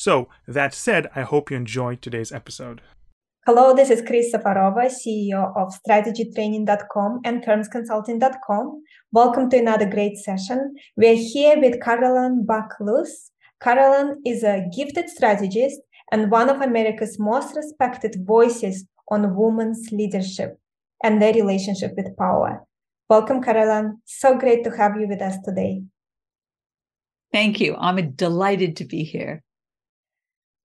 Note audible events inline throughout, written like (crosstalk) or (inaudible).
So, that said, I hope you enjoyed today's episode. Hello, this is Kris Safarova, CEO of strategytraining.com and firmsconsulting.com. Welcome to another great session. We're here with Carolyn Buck Luce. Carolyn is a gifted strategist and one of America's most respected voices on women's leadership and their relationship with power. Welcome, Carolyn. So great to have you with us today. Thank you. I'm delighted to be here.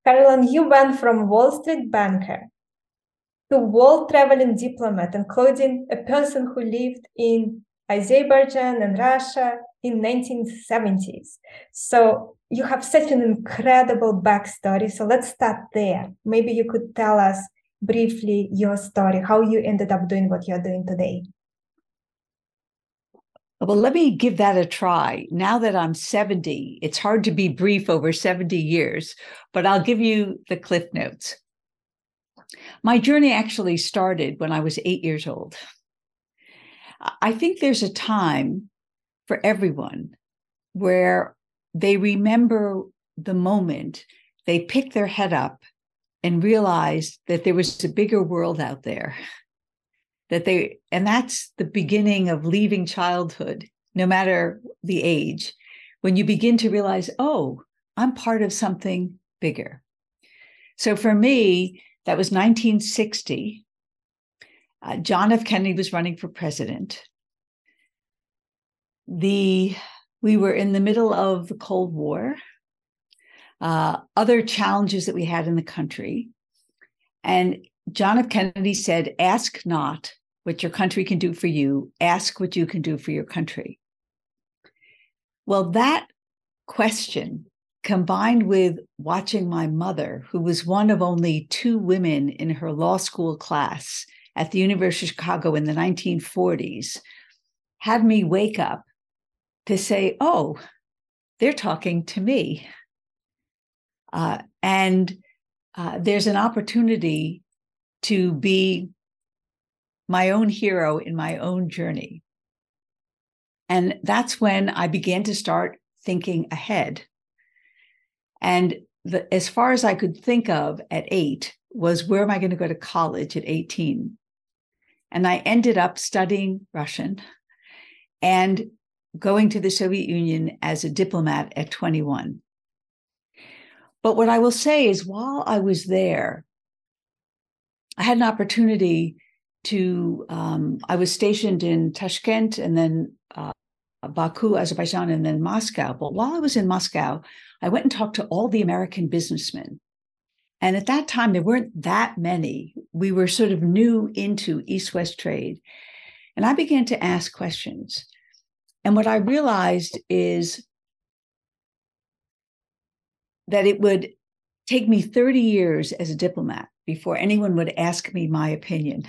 Carolyn, you went from Wall Street banker to world traveling diplomat, including a person who lived in Azerbaijan and Russia in 1970s. So you have such an incredible backstory. So let's start there. Maybe you could tell us briefly your story, how you ended up doing what you're doing today. Well, let me give that a try. Now that I'm 70, it's hard to be brief over 70 years, but I'll give you the cliff notes. My journey actually started when I was eight years old. I think there's a time for everyone where they remember the moment they picked their head up and realized that there was a bigger world out there that they and that's the beginning of leaving childhood no matter the age when you begin to realize oh i'm part of something bigger. So for me that was 1960 uh, john f. Kennedy was running for president. The we were in the middle of the cold war uh, other challenges that we had in the country and John F. Kennedy said, Ask not what your country can do for you, ask what you can do for your country. Well, that question combined with watching my mother, who was one of only two women in her law school class at the University of Chicago in the 1940s, had me wake up to say, Oh, they're talking to me. Uh, and uh, there's an opportunity to be my own hero in my own journey. And that's when I began to start thinking ahead. And the, as far as I could think of at eight was where am I going to go to college at 18? And I ended up studying Russian and going to the Soviet Union as a diplomat at 21. But what I will say is, while I was there, I had an opportunity to, um, I was stationed in Tashkent and then uh, Baku, Azerbaijan, and then Moscow. But while I was in Moscow, I went and talked to all the American businessmen. And at that time, there weren't that many. We were sort of new into East West trade. And I began to ask questions. And what I realized is that it would take me 30 years as a diplomat before anyone would ask me my opinion.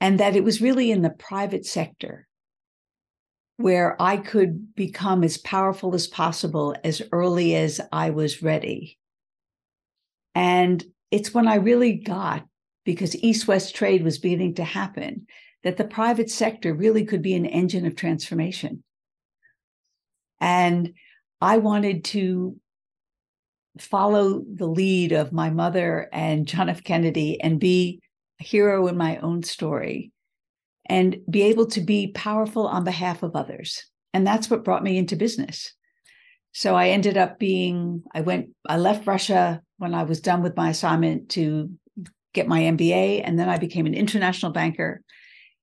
And that it was really in the private sector where I could become as powerful as possible as early as I was ready. And it's when I really got, because East West trade was beginning to happen, that the private sector really could be an engine of transformation. And I wanted to follow the lead of my mother and John F. Kennedy and be hero in my own story and be able to be powerful on behalf of others. And that's what brought me into business. So I ended up being, I went, I left Russia when I was done with my assignment to get my MBA. And then I became an international banker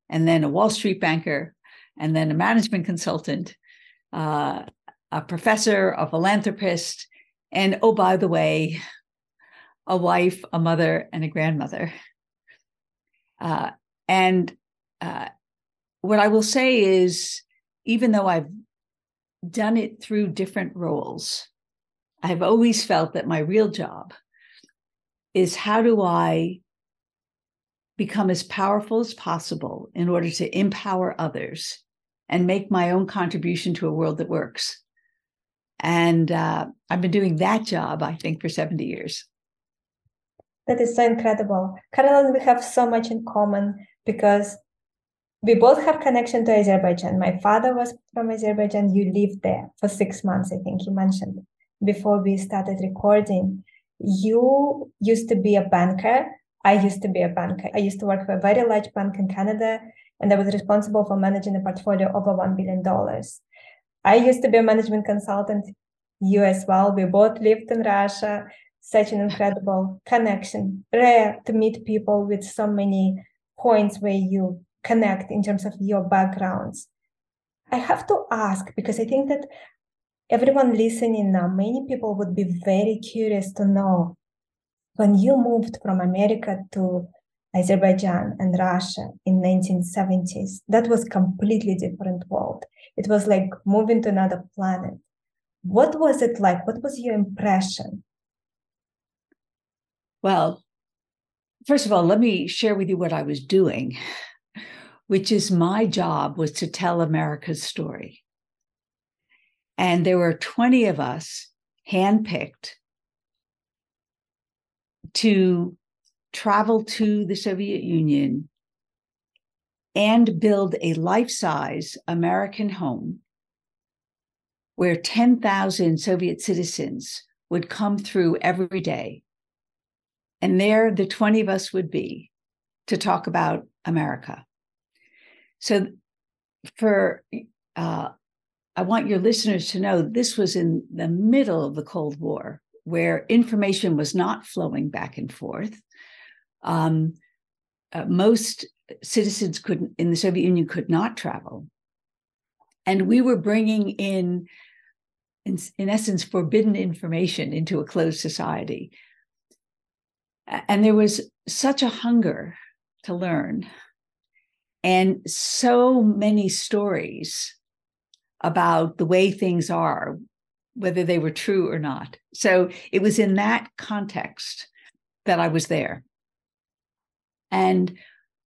and then a Wall Street banker and then a management consultant, uh, a professor, a philanthropist, and oh, by the way, a wife, a mother, and a grandmother. Uh, and uh, what I will say is, even though I've done it through different roles, I've always felt that my real job is how do I become as powerful as possible in order to empower others and make my own contribution to a world that works. And uh, I've been doing that job, I think, for 70 years. That is so incredible. Caroline, we have so much in common because we both have connection to Azerbaijan. My father was from Azerbaijan. You lived there for six months, I think you mentioned before we started recording. You used to be a banker. I used to be a banker. I used to work for a very large bank in Canada, and I was responsible for managing a portfolio over $1 billion. I used to be a management consultant, you as well. We both lived in Russia. Such an incredible connection. Rare to meet people with so many points where you connect in terms of your backgrounds. I have to ask because I think that everyone listening now, many people would be very curious to know when you moved from America to Azerbaijan and Russia in 1970s, that was completely different world. It was like moving to another planet. What was it like? What was your impression? Well, first of all, let me share with you what I was doing which is my job was to tell America's story. And there were 20 of us handpicked to travel to the Soviet Union and build a life size American home where 10,000 Soviet citizens would come through every day. And there, the 20 of us would be to talk about America. So, for uh, I want your listeners to know this was in the middle of the Cold War, where information was not flowing back and forth. Um, uh, most citizens couldn't in the Soviet Union could not travel, and we were bringing in, in, in essence, forbidden information into a closed society. And there was such a hunger to learn and so many stories about the way things are, whether they were true or not. So it was in that context that I was there. And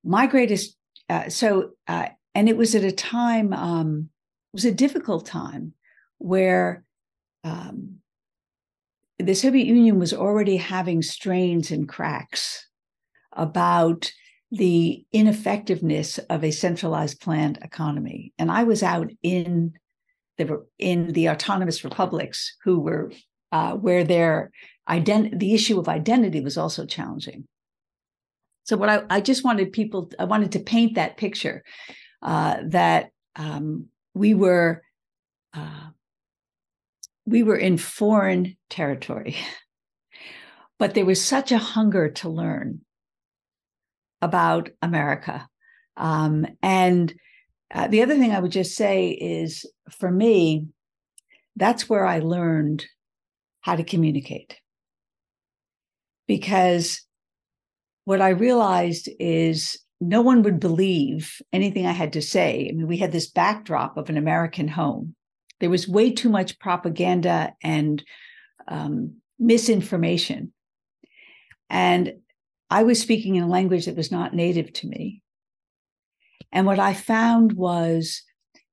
my greatest, uh, so, uh, and it was at a time, um, it was a difficult time where um, the Soviet Union was already having strains and cracks about the ineffectiveness of a centralized planned economy. And I was out in the in the autonomous republics who were uh, where their identity, the issue of identity was also challenging. So what I, I just wanted people, I wanted to paint that picture uh, that um, we were uh, we were in foreign territory, but there was such a hunger to learn about America. Um, and uh, the other thing I would just say is for me, that's where I learned how to communicate. Because what I realized is no one would believe anything I had to say. I mean, we had this backdrop of an American home. There was way too much propaganda and um, misinformation. And I was speaking in a language that was not native to me. And what I found was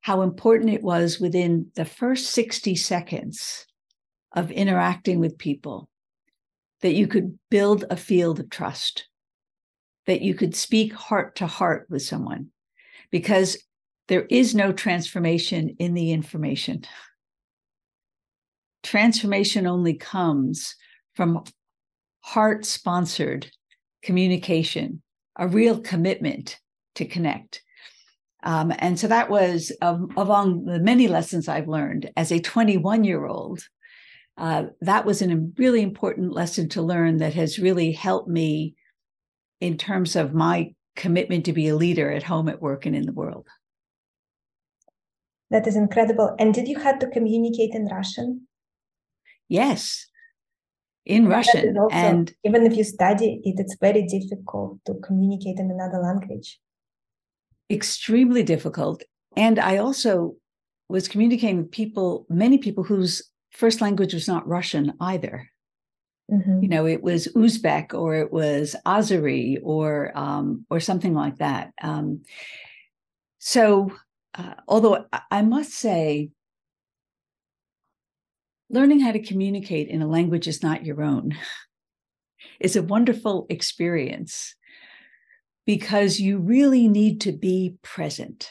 how important it was within the first 60 seconds of interacting with people that you could build a field of trust, that you could speak heart to heart with someone, because there is no transformation in the information. Transformation only comes from heart sponsored communication, a real commitment to connect. Um, and so that was um, among the many lessons I've learned as a 21 year old. Uh, that was a really important lesson to learn that has really helped me in terms of my commitment to be a leader at home, at work, and in the world. That is incredible. And did you have to communicate in Russian? Yes in Russian. Also, and even if you study it, it's very difficult to communicate in another language. Extremely difficult. And I also was communicating with people, many people whose first language was not Russian either. Mm-hmm. You know, it was Uzbek or it was Azeri or um, or something like that. Um, so, uh, although I must say, learning how to communicate in a language is not your own (laughs) is a wonderful experience because you really need to be present.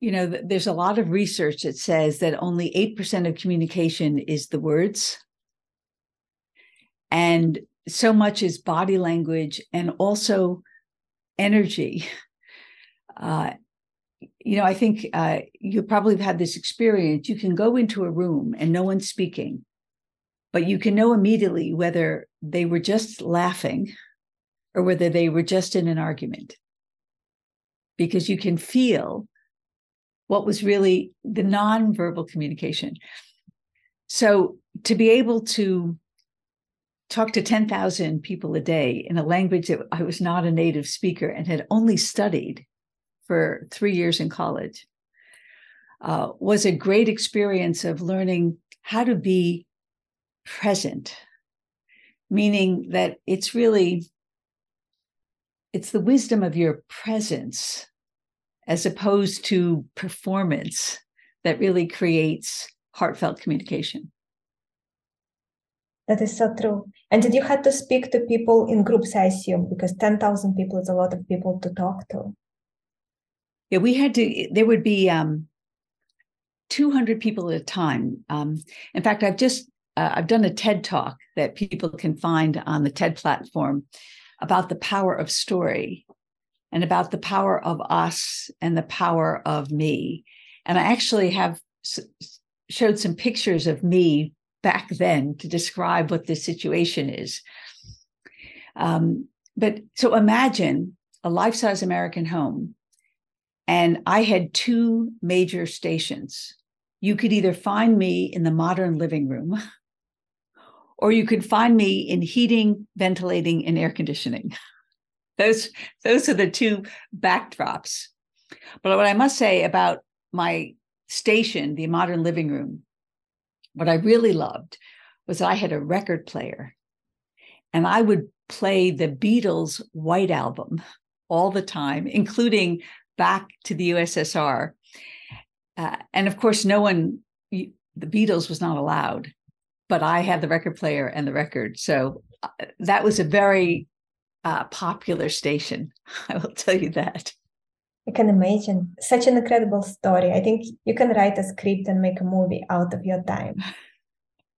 You know, there's a lot of research that says that only 8% of communication is the words and so much is body language and also energy. (laughs) Uh, you know, I think uh, you probably have had this experience. You can go into a room and no one's speaking, but you can know immediately whether they were just laughing or whether they were just in an argument because you can feel what was really the nonverbal communication. So to be able to talk to 10,000 people a day in a language that I was not a native speaker and had only studied for three years in college uh, was a great experience of learning how to be present, meaning that it's really it's the wisdom of your presence as opposed to performance that really creates heartfelt communication. That is so true. And did you have to speak to people in groups, I assume, because 10,000 people is a lot of people to talk to. Yeah, we had to, there would be um, 200 people at a time. Um, in fact, I've just, uh, I've done a TED talk that people can find on the TED platform about the power of story and about the power of us and the power of me. And I actually have showed some pictures of me back then to describe what this situation is. Um, but so imagine a life size American home, and I had two major stations. You could either find me in the modern living room, (laughs) or you could find me in heating, ventilating, and air conditioning. (laughs) Those, those are the two backdrops. But what I must say about my station, the modern living room, what I really loved was I had a record player and I would play the Beatles' White Album all the time, including back to the USSR. Uh, and of course, no one, the Beatles was not allowed, but I had the record player and the record. So uh, that was a very uh, popular station. (laughs) I will tell you that. I can imagine such an incredible story. I think you can write a script and make a movie out of your time.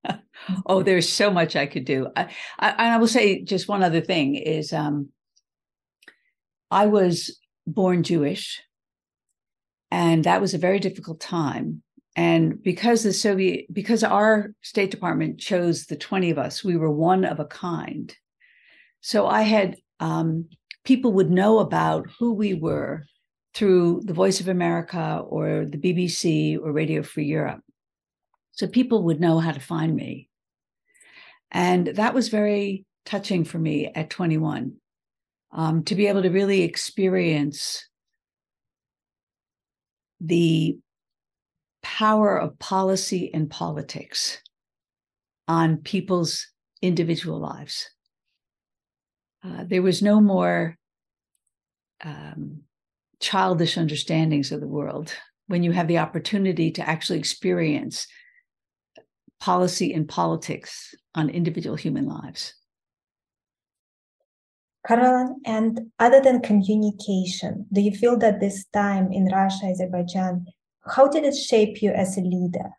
(laughs) oh, there's so much I could do. I, I, I will say just one other thing is um, I was born Jewish, and that was a very difficult time. And because the Soviet, because our State Department chose the 20 of us, we were one of a kind. So I had um, people would know about who we were through the Voice of America or the BBC or Radio Free Europe. So people would know how to find me. And that was very touching for me at 21 um, to be able to really experience the power of policy and politics on people's individual lives. Uh, there was no more um, childish understandings of the world when you have the opportunity to actually experience policy and politics on individual human lives. Caroline, and other than communication, do you feel that this time in Russia, Azerbaijan, how did it shape you as a leader?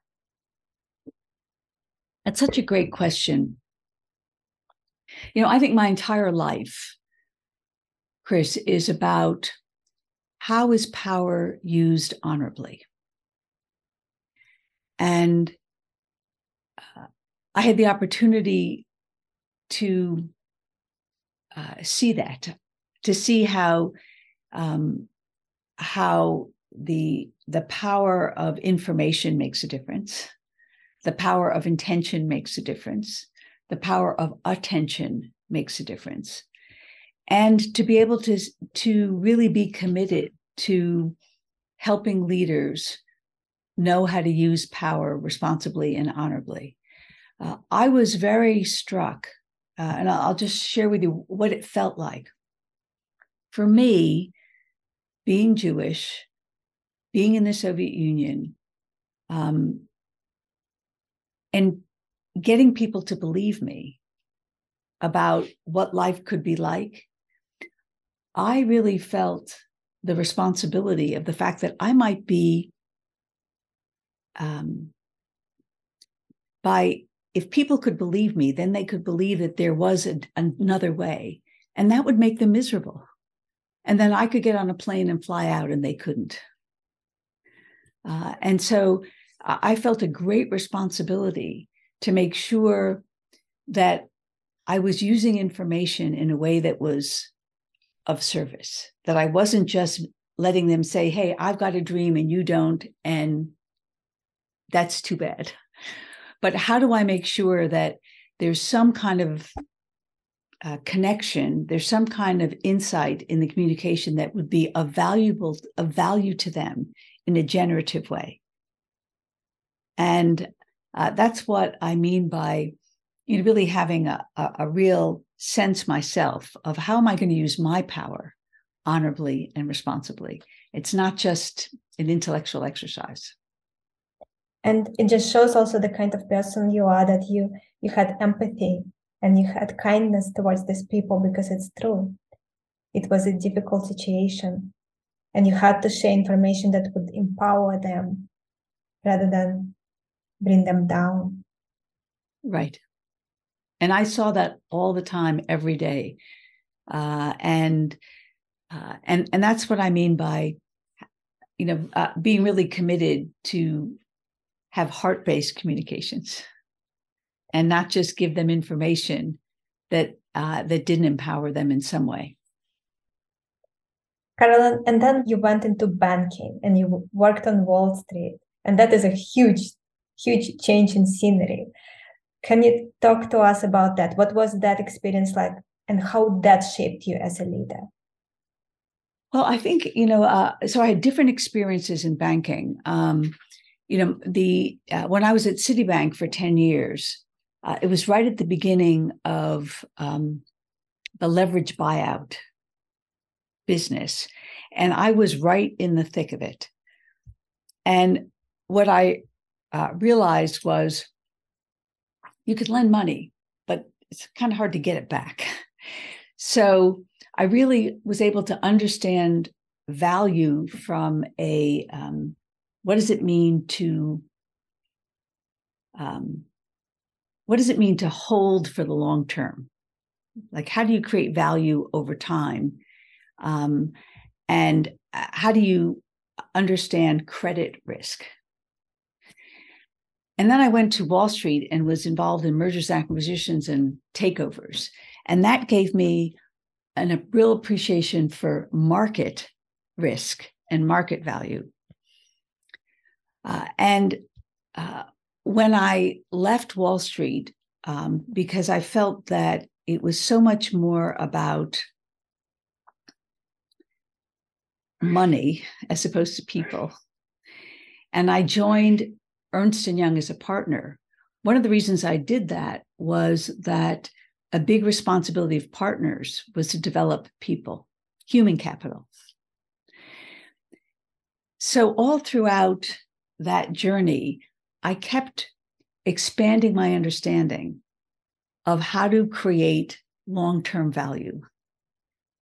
That's such a great question. You know, I think my entire life, Kris, is about how is power used honorably? And uh, I had the opportunity to uh, see that, to see how um, how the the power of information makes a difference, the power of intention makes a difference, the power of attention makes a difference, and to be able to to really be committed to helping leaders know how to use power responsibly and honorably. Uh, I was very struck, uh, and I'll just share with you what it felt like. For me, being Jewish, being in the Soviet Union, um, and getting people to believe me about what life could be like, I really felt the responsibility of the fact that I might be um, by if people could believe me, then they could believe that there was a, another way, and that would make them miserable. And then I could get on a plane and fly out, and they couldn't. Uh, and so I felt a great responsibility to make sure that I was using information in a way that was of service, that I wasn't just letting them say, Hey, I've got a dream and you don't, and that's too bad. But how do I make sure that there's some kind of uh, connection, there's some kind of insight in the communication that would be of valuable of value to them in a generative way. And uh, that's what I mean by you know really having a, a, a real sense myself of how am I going to use my power honorably and responsibly. It's not just an intellectual exercise and it just shows also the kind of person you are that you you had empathy and you had kindness towards these people because it's true. It was a difficult situation and you had to share information that would empower them rather than bring them down. Right. And i saw that all the time every day. Uh, and uh, and and that's what i mean by you know uh, being really committed to have heart based communications and not just give them information that uh, that didn't empower them in some way. Carolyn, and then you went into banking and you worked on Wall Street, and that is a huge, huge change in scenery. Can you talk to us about that? What was that experience like, and how that shaped you as a leader? Well, I think you know. Uh, so I had different experiences in banking. Um, you know, the uh, when I was at Citibank for 10 years, uh, it was right at the beginning of um, the leverage buyout business. And I was right in the thick of it. And what I uh, realized was you could lend money, but it's kind of hard to get it back. (laughs) So I really was able to understand value from a um, what does it mean to um, what does it mean to hold for the long term? Like how do you create value over time? Um, and uh, how do you understand credit risk? And then i went to wall street and was involved in mergers acquisitions and takeovers. And that gave me an, a real appreciation for market risk and market value uh, and uh, when I left Wall Street, um, because I felt that it was so much more about money as opposed to people, and I joined Ernst and Young as a partner. One of the reasons I did that was that a big responsibility of partners was to develop people, human capital. So all throughout that journey, I kept expanding my understanding of how to create long term value.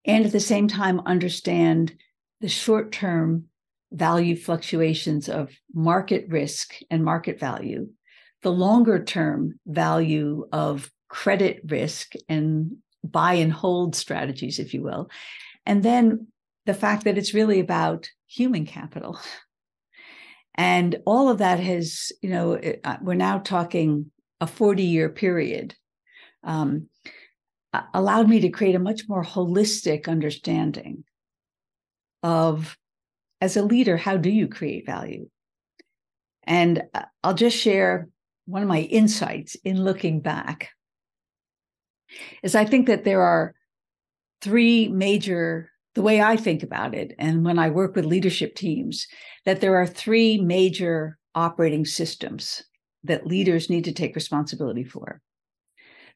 And at the same time, understand the short term value fluctuations of market risk and market value, the longer term value of credit risk and buy and hold strategies, if you will. And then the fact that it's really about human capital (laughs) and all of that has, you know, uh, we're now talking a 40 year period, um, allowed me to create a much more holistic understanding of, as a leader, how do you create value? And uh, I'll just share one of my insights in looking back is I think that there are three major the way I think about it, and when I work with leadership teams, that there are three major operating systems that leaders need to take responsibility for.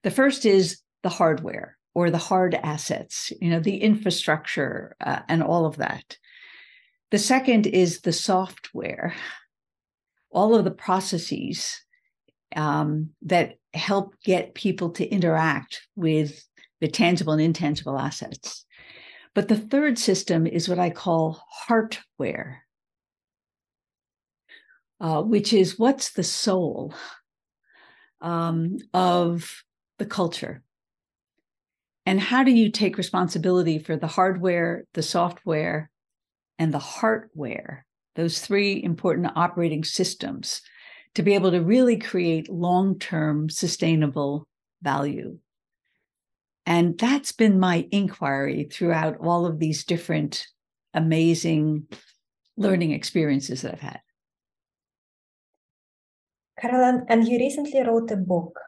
The first is the hardware or the hard assets, you know, the infrastructure uh, and all of that. The second is the software, all of the processes um, that help get people to interact with the tangible and intangible assets. But the third system is what I call heartware, uh, which is what's the soul um, of the culture? And how do you take responsibility for the hardware, the software, and the heartware, those three important operating systems, to be able to really create long term sustainable value? And that's been my inquiry throughout all of these different amazing learning experiences that I've had. Caroline, and you recently wrote a book.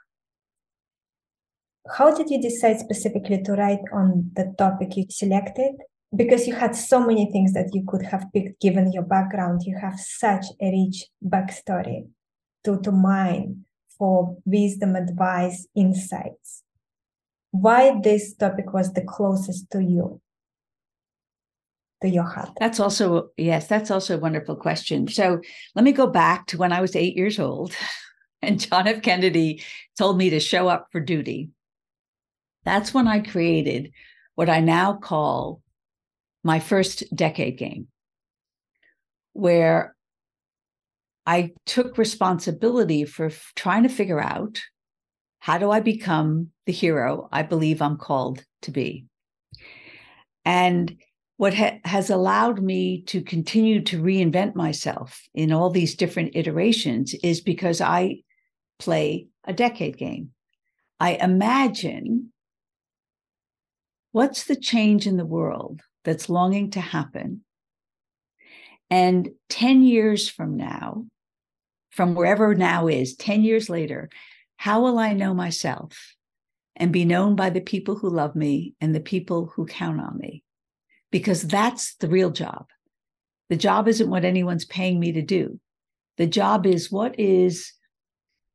How did you decide specifically to write on the topic you selected? Because you had so many things that you could have picked given your background. You have such a rich backstory to, to mine for wisdom, advice, insights why this topic was the closest to you? To your heart. That's also yes that's also a wonderful question. So let me go back to when i was eight years old (laughs) and john f. Kennedy told me to show up for duty. That's when i created what i now call my first decade game where i took responsibility for trying to figure out how do I become the hero I believe I'm called to be? And what ha- has allowed me to continue to reinvent myself in all these different iterations is because I play a decade game. I imagine what's the change in the world that's longing to happen. And 10 years from now, from wherever now is, 10 years later, how will I know myself and be known by the people who love me and the people who count on me? Because that's the real job. The job isn't what anyone's paying me to do. The job is what is,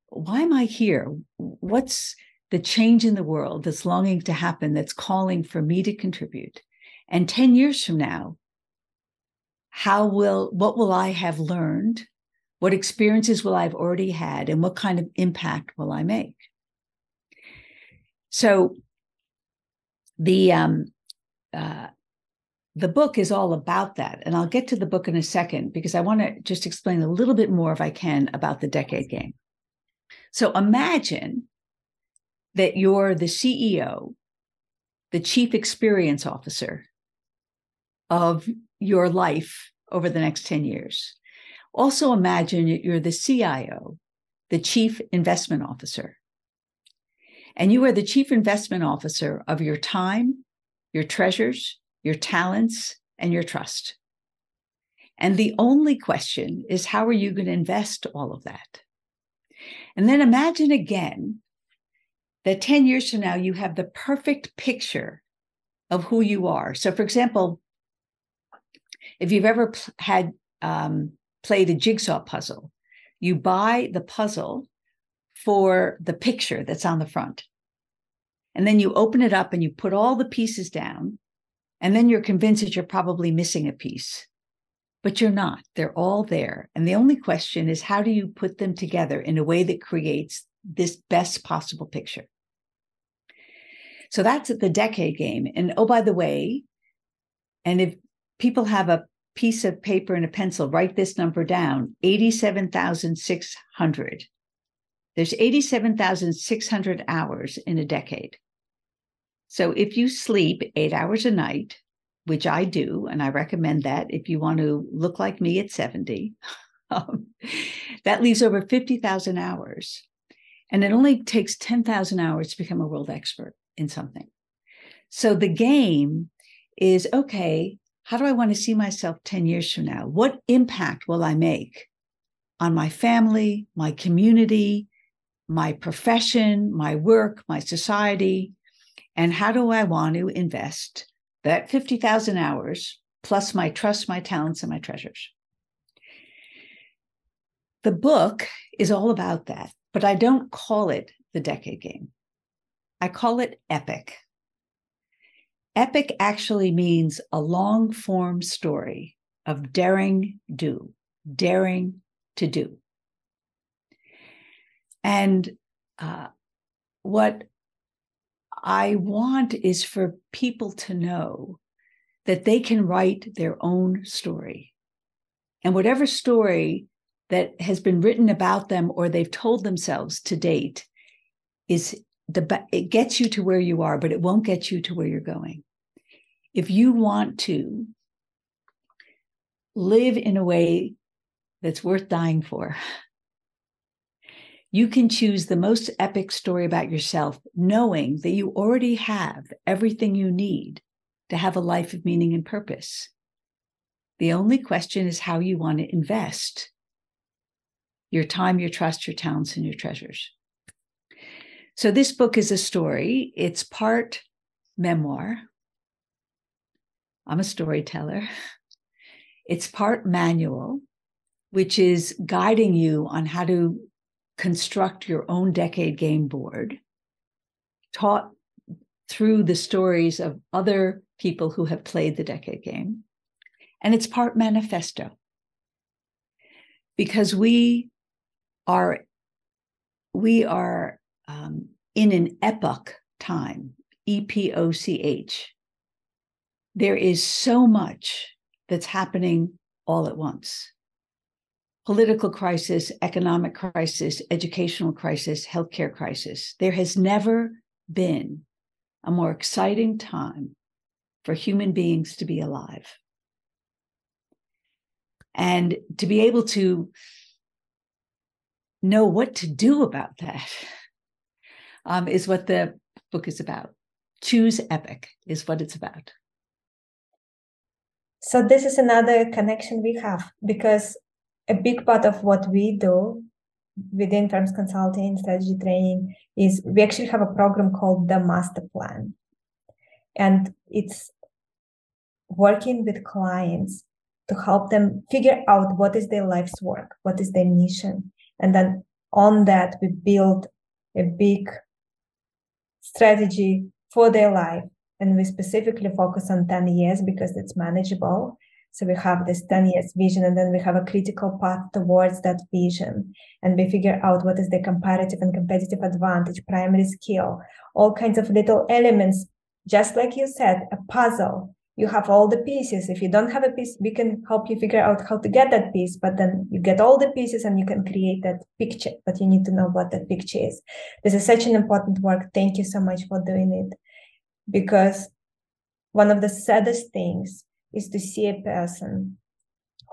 why am I here? What's the change in the world that's longing to happen, that's calling for me to contribute? And 10 years from now, how will, what will I have learned what experiences will I've already had and what kind of impact will I make? So the um, uh, the book is all about that, and I'll get to the book in a second because I want to just explain a little bit more, if I can, about the decade game. So imagine that you're the CEO, the chief experience officer of your life over the next 10 years. Also, imagine that you're the CIO, the Chief Investment Officer. And you are the Chief Investment Officer of your time, your treasures, your talents, and your trust. And the only question is how are you going to invest all of that? And then imagine again that 10 years from now, you have the perfect picture of who you are. So, for example, if you've ever had um, play the jigsaw puzzle. You buy the puzzle for the picture that's on the front. And then you open it up and you put all the pieces down. And then you're convinced that you're probably missing a piece, but you're not. They're all there. And the only question is how do you put them together in a way that creates this best possible picture? So that's the decade game. And oh, by the way, and if people have a piece of paper and a pencil, write this number down 87,600. There's 87,600 hours in a decade. So if you sleep eight hours a night, which I do, and I recommend that if you want to look like me at 70, (laughs) um, that leaves over 50,000 hours. And it only takes 10,000 hours to become a world expert in something. So the game is okay, how do I want to see myself 10 years from now? What impact will I make on my family, my community, my profession, my work, my society? And how do I want to invest that 50,000 hours plus my trust, my talents, and my treasures? the book is all about that, but I don't call it the decade game. I call it epic. Epic actually means a long form story of daring do, daring to do. And uh, what I want is for people to know that they can write their own story. And whatever story that has been written about them or they've told themselves to date is the it gets you to where you are but it won't get you to where you're going if you want to live in a way that's worth dying for you can choose the most epic story about yourself knowing that you already have everything you need to have a life of meaning and purpose the only question is how you want to invest your time, your trust, your talents, and your treasures. So, this book is a story. It's part memoir. I'm a storyteller. It's part manual, which is guiding you on how to construct your own decade game board, taught through the stories of other people who have played the decade game. And it's part manifesto because we are we are um, in an epoch time e-p-o-c-h there is so much that's happening all at once political crisis economic crisis educational crisis healthcare crisis there has never been a more exciting time for human beings to be alive and to be able to know what to do about that (laughs) um, is what the book is about. Choose Epic is what it's about. So, this is another connection we have because a big part of what we do within Firms Consulting strategy training is we actually have a program called the Master Plan. And it's working with clients to help them figure out what is their life's work, what is their mission, and then on that, we build a big strategy for their life. And we specifically focus on 10 years because it's manageable. So we have this 10 years vision, and then we have a critical path towards that vision. And we figure out what is the comparative and competitive advantage, primary skill, all kinds of little elements. Just like you said, a puzzle you have all the pieces. If you don't have a piece, we can help you figure out how to get that piece, but then you get all the pieces and you can create that picture, but you need to know what that picture is. This is such an important work. Thank you so much for doing it. Because one of the saddest things is to see a person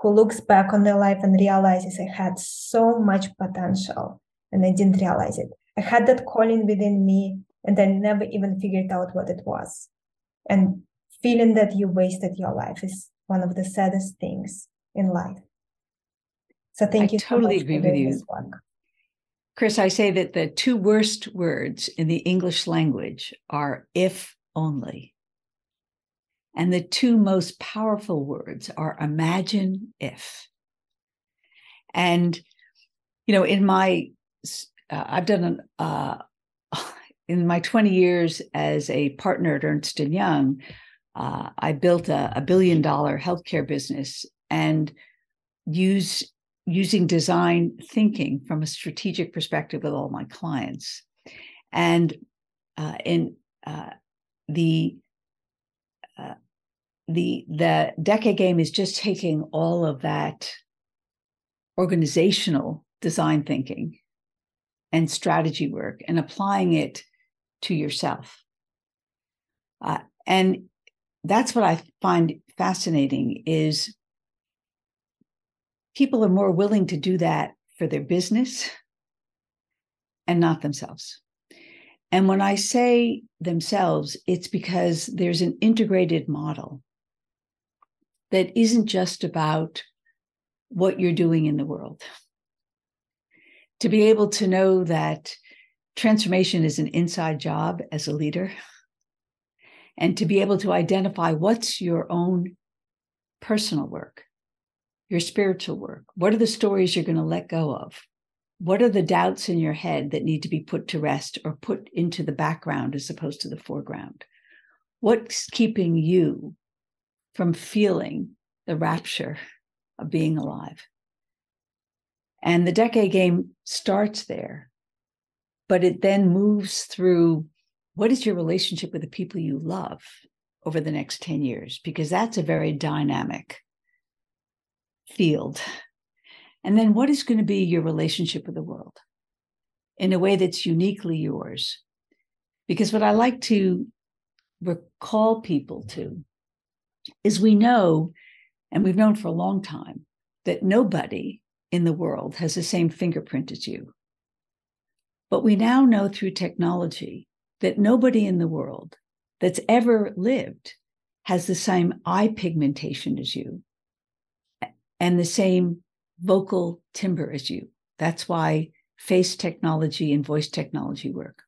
who looks back on their life and realizes I had so much potential and I didn't realize it. I had that calling within me and I never even figured out what it was. And feeling that you wasted your life is one of the saddest things in life. So thank I you. Totally so agree with you. Kris, I say that the two worst words in the English language are if only. And the two most powerful words are imagine if. And, you know, in my, uh, I've done an, uh, (laughs) in my 20 years as a partner at Ernst & Young, uh, I built a, a, billion dollar healthcare business and use using design thinking from a strategic perspective with all my clients. And uh, in uh, the uh, the the decade game is just taking all of that organizational design thinking and strategy work and applying it to yourself. Uh, and that's what I find fascinating is people are more willing to do that for their business and not themselves. And when I say themselves, it's because there's an integrated model that isn't just about what you're doing in the world. To be able to know that transformation is an inside job as a leader and to be able to identify what's your own personal work your spiritual work? What are the stories you're going to let go of? What are the doubts in your head that need to be put to rest or put into the background as opposed to the foreground? What's keeping you from feeling the rapture of being alive? And the decade game starts there, but it then moves through what is your relationship with the people you love over the next 10 years? Because that's a very dynamic field. And then what is going to be your relationship with the world in a way that's uniquely yours? Because what I like to recall people to is we know, and we've known for a long time, that nobody in the world has the same fingerprint as you. But we now know through technology that nobody in the world that's ever lived has the same eye pigmentation as you and the same vocal timbre you. That's why face technology and voice technology work.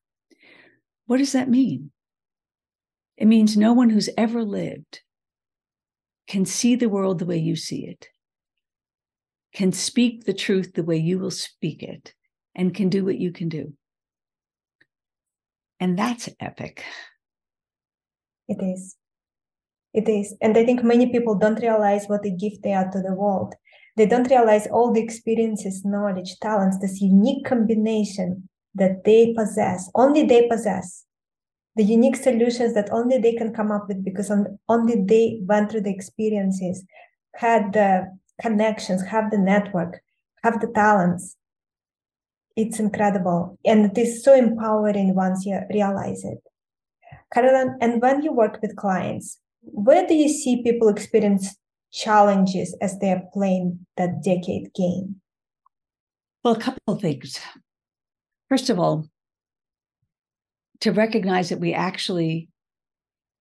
What does that mean? It means no one who's ever lived can see the world the way you see it, can speak the truth the way you will speak it, and can do what you can do. And that's epic. It is. It is. And I think many people don't realize what a gift they are to the world. They don't realize all the experiences, knowledge, talents, this unique combination that they possess, only they possess. The unique solutions that only they can come up with because only they went through the experiences, had the connections, have the network, have the talents. It's incredible. And it is so empowering once you realize it. Carolyn, and when you work with clients, where do you see people experience challenges as they're playing that decade game? Well, a couple of things. First of all, to recognize that we actually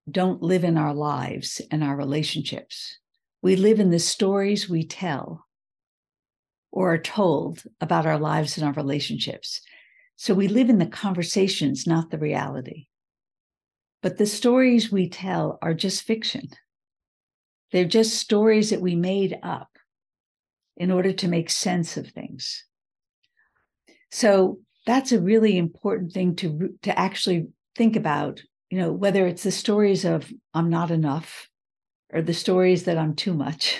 don't live in our lives and our relationships. We live in the stories we tell or are told about our lives and our relationships. So we live in the conversations, not the reality. But the stories we tell are just fiction. They're just stories that we made up in order to make sense of things. So that's a really important thing to, to actually think about, you know, whether it's the stories of I'm not enough or the stories that I'm too much,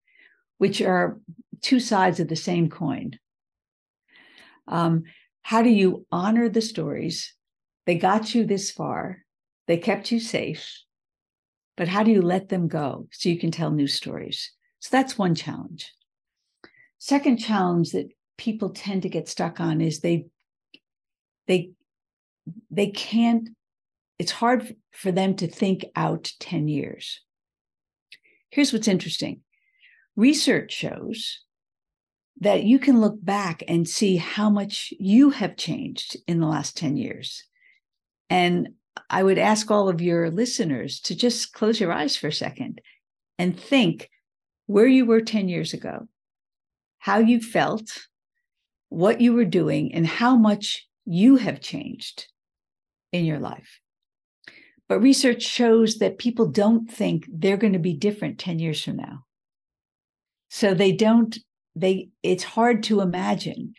(laughs) which are two sides of the same coin. Um, how do you honor the stories? They got you this far. They kept you safe, but how do you let them go so you can tell new stories? So that's one challenge. Second challenge that people tend to get stuck on is they they they can't it's hard for them to think out 10 years. Here's what's interesting. Research shows that you can look back and see how much you have changed in the last 10 years. And I would ask all of your listeners to just close your eyes for a second and think where you were 10 years ago, how you felt, what you were doing, and how much you have changed in your life. But research shows that people don't think they're going to be different 10 years from now. So they don't, they, it's hard to imagine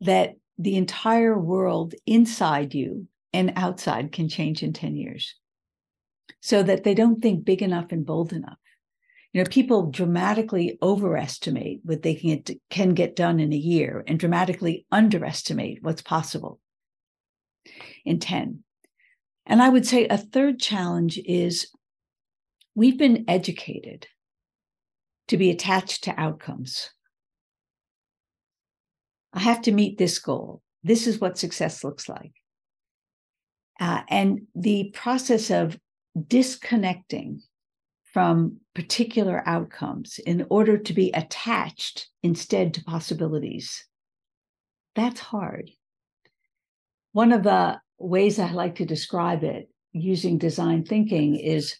that the entire world inside you and outside can change in 10 years so that they don't think big enough and bold enough. You know, people dramatically overestimate what they can get, can get done in a year and dramatically underestimate what's possible in 10. And I would say a third challenge is we've been educated to be attached to outcomes. I have to meet this goal. This is what success looks like. Uh, and the process of disconnecting from particular outcomes in order to be attached instead to possibilities, that's hard. One of the ways I like to describe it using design thinking is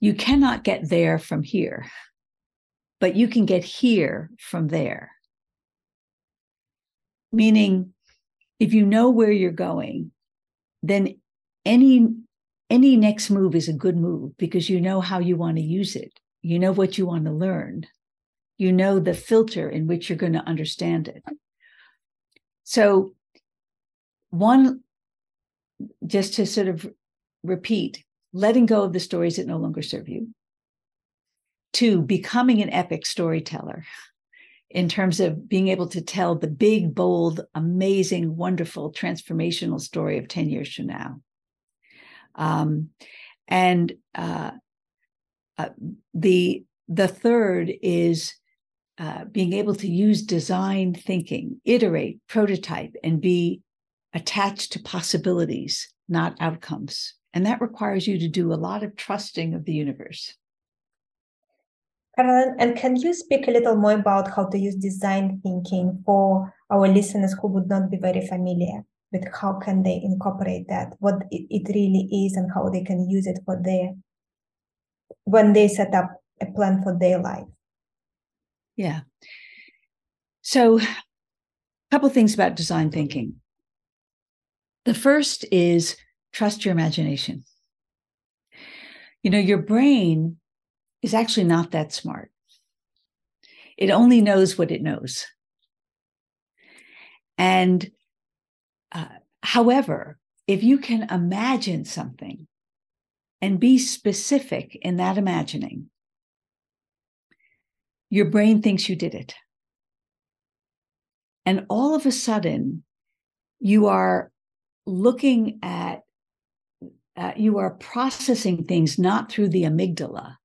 you cannot get there from here, but you can get here from there. Meaning, if you know where you're going, then any any next move is a good move because you know how you want to use it. you know what you want to learn, you know the filter in which you're going to understand it. So, one, just to sort of repeat, letting go of the stories that no longer serve you. Two, becoming an epic storyteller in terms of being able to tell the big, bold, amazing, wonderful, transformational story of 10 years from now. Um, and uh, uh, the the third is uh, being able to use design thinking, iterate, prototype, and be attached to possibilities, not outcomes. And that requires you to do a lot of trusting of the universe. Carolyn, and can you speak a little more about how to use design thinking for our listeners who would not be very familiar with how can they incorporate that, what it really is, and how they can use it for their when they set up a plan for their life? Yeah. So, a couple things about design thinking. The first is trust your imagination. You know, your brain is actually not that smart. It only knows what it knows. And uh, however, if you can imagine something and be specific in that imagining, your brain thinks you did it. And all of a sudden, you are looking at, uh, you are processing things not through the amygdala,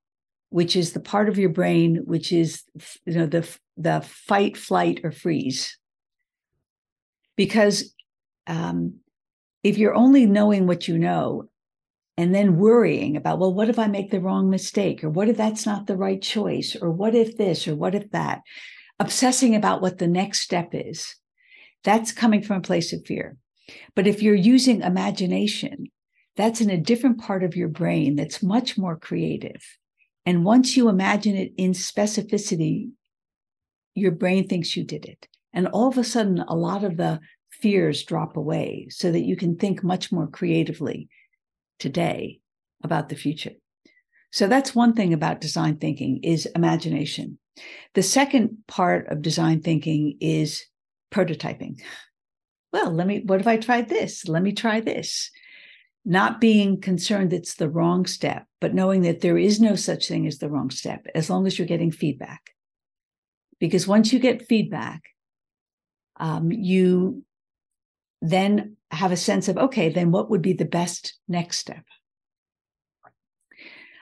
which is the part of your brain which is you know the the fight flight or freeze. Because um, if you're only knowing what you know and then worrying about well what if i make the wrong mistake? Or what if that's not the right choice? Or what if this? Or what if that? Obsessing about what the next step is. That's coming from a place of fear. But if you're using imagination that's in a different part of your brain that's much more creative and once you imagine it in specificity, your brain thinks you did it. And all of a sudden, a lot of the fears drop away so that you can think much more creatively today about the future. So that's one thing about design thinking is imagination. The second part of design thinking is prototyping. (laughs) Well, let me, what if I tried this? Let me try this not being concerned it's the wrong step, but knowing that there is no such thing as the wrong step as long as you're getting feedback. Because once you get feedback, um, you then have a sense of, okay, then what would be the best next step?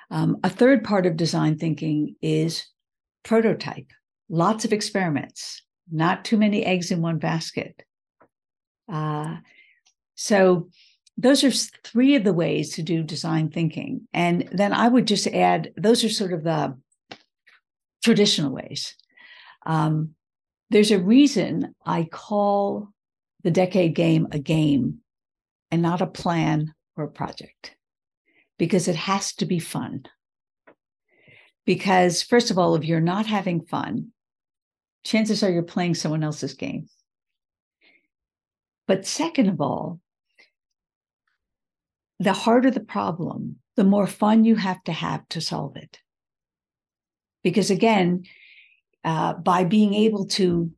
Um, a third part of design thinking is prototype, lots of experiments, not too many eggs in one basket. Uh, so those are three of the ways to do design thinking. And then I would just add, those are sort of the traditional ways. Um, there's a reason I call the decade game a game and not a plan or a project, because it has to be fun. Because, first of all, if you're not having fun, chances are you're playing someone else's game. But second of all, the harder the problem, the more fun you have to have to solve it. Because again, uh, by being able to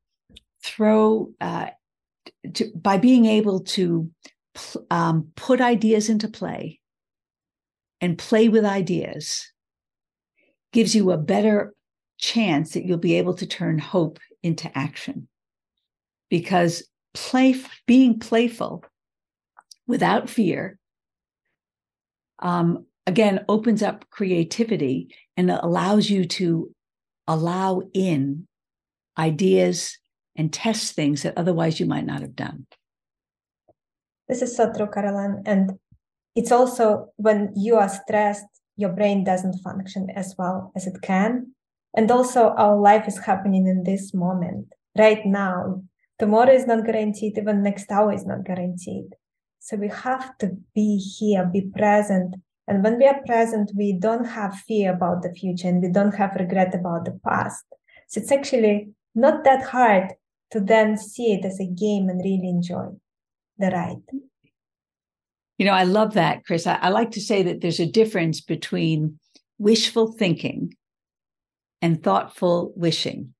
throw, uh, to, by being able to pl- um, put ideas into play and play with ideas, gives you a better chance that you'll be able to turn hope into action. Because play, being playful without fear um, again opens up creativity and allows you to allow in ideas and test things that otherwise you might not have done. This is so true. And it's also when you are stressed, your brain doesn't function as well as it can. And also, our life is happening in this moment, right now. Tomorrow is not guaranteed, even next hour is not guaranteed. So we have to be here, be present. And when we are present, we don't have fear about the future and we don't have regret about the past. So it's actually not that hard to then see it as a game and really enjoy the ride. You know, I love that, Kris. I, I like to say that there's a difference between wishful thinking and thoughtful wishing.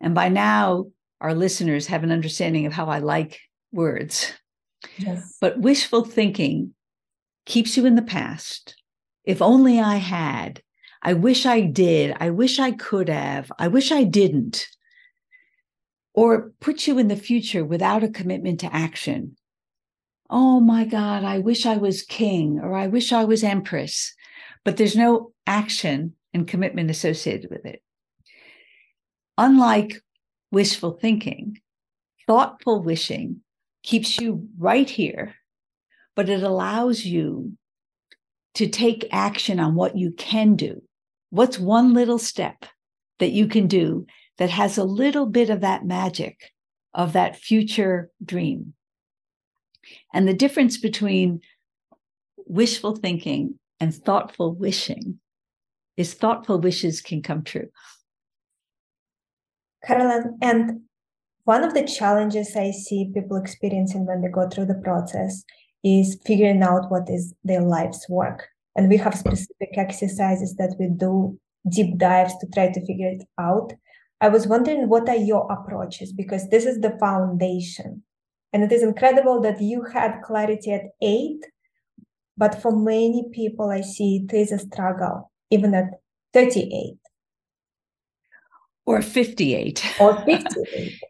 And by now, our listeners have an understanding of how I like words. Yes. But wishful thinking keeps you in the past. If only I had. I wish I did. I wish I could have. I wish I didn't. Or puts you in the future without a commitment to action. Oh my God, I wish I was king or I wish I was empress. But there's no action and commitment associated with it. Unlike wishful thinking, thoughtful wishing keeps you right here, but it allows you to take action on what you can do. What's one little step that you can do that has a little bit of that magic of that future dream? And the difference between wishful thinking and thoughtful wishing is thoughtful wishes can come true. Carolyn, and one of the challenges I see people experiencing when they go through the process is figuring out what is their life's work. And we have specific exercises that we do deep dives to try to figure it out. I was wondering what are your approaches because this is the foundation. And it is incredible that you had clarity at eight, but for many people, I see it is a struggle, even at 38 or 58 or 58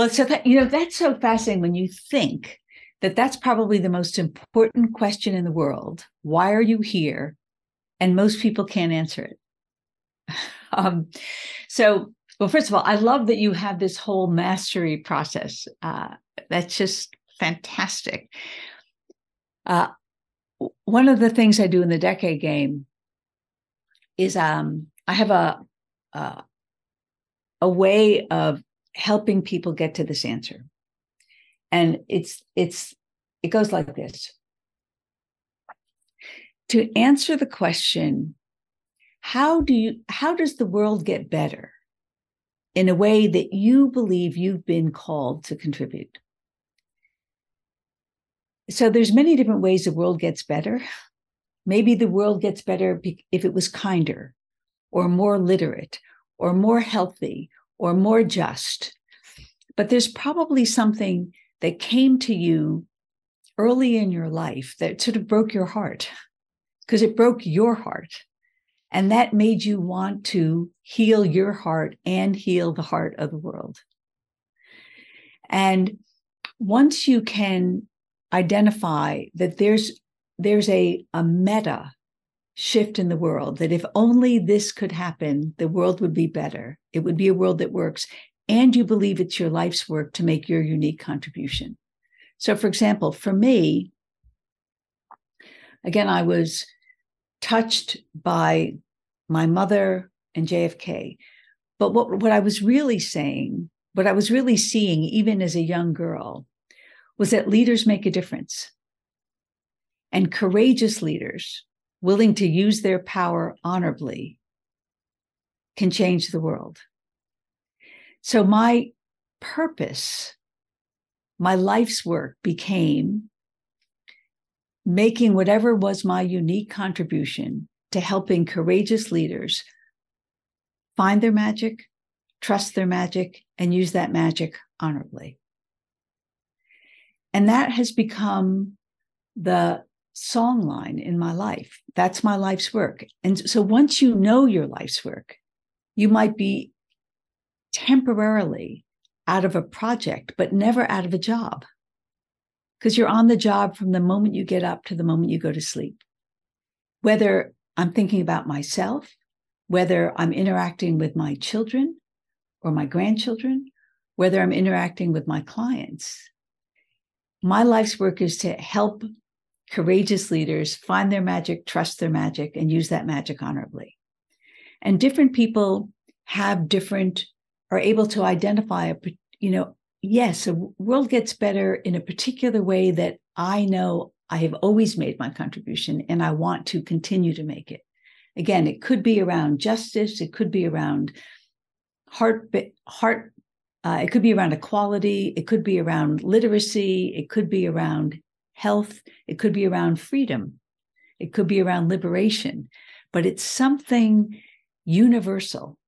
well so that you know that's so fascinating when you think that that's probably the most important question in the world. Why are you here? And most people can't answer it. (laughs) Um, so well first of all i love that you have this whole mastery process. Uh, that's just fantastic. Uh, one of the things i do in the decade game is um, i have a, a a way of helping people get to this answer. And it's it's it goes like this. To answer the question how do you how does the world get better in a way that you believe you've been called to contribute? So there's many different ways the world gets better. Maybe the world gets better if it was kinder or more literate or more healthy or more just. But there's probably something that came to you early in your life that sort of broke your heart because it broke your heart. And that made you want to heal your heart and heal the heart of the world. And once you can identify that there's there's a, a meta shift in the world that if only this could happen, the world would be better. It would be a world that works. And you believe it's your life's work to make your unique contribution. So, for example, for me, again, I was touched by my mother and JFK. But what, what I was really saying, what I was really seeing, even as a young girl, was that leaders make a difference. And courageous leaders willing to use their power honorably can change the world. So my purpose, my life's work became making whatever was my unique contribution to helping courageous leaders find their magic, trust their magic, and use that magic honorably. And that has become the song line in my life. That's my life's work. And so once you know your life's work, you might be temporarily out of a project, but never out of a job because you're on the job from the moment you get up to the moment you go to sleep. Whether I'm thinking about myself, whether I'm interacting with my children or my grandchildren, whether I'm interacting with my clients. My life's work is to help courageous leaders find their magic, trust their magic, and use that magic honorably. And different people have different, are able to identify a, you know, yes, a world gets better in a particular way that I know I have always made my contribution and I want to continue to make it. Again, it could be around justice, it could be around heart, heart, uh, it could be around equality, it could be around literacy, it could be around health, it could be around freedom, it could be around liberation, but it's something universal.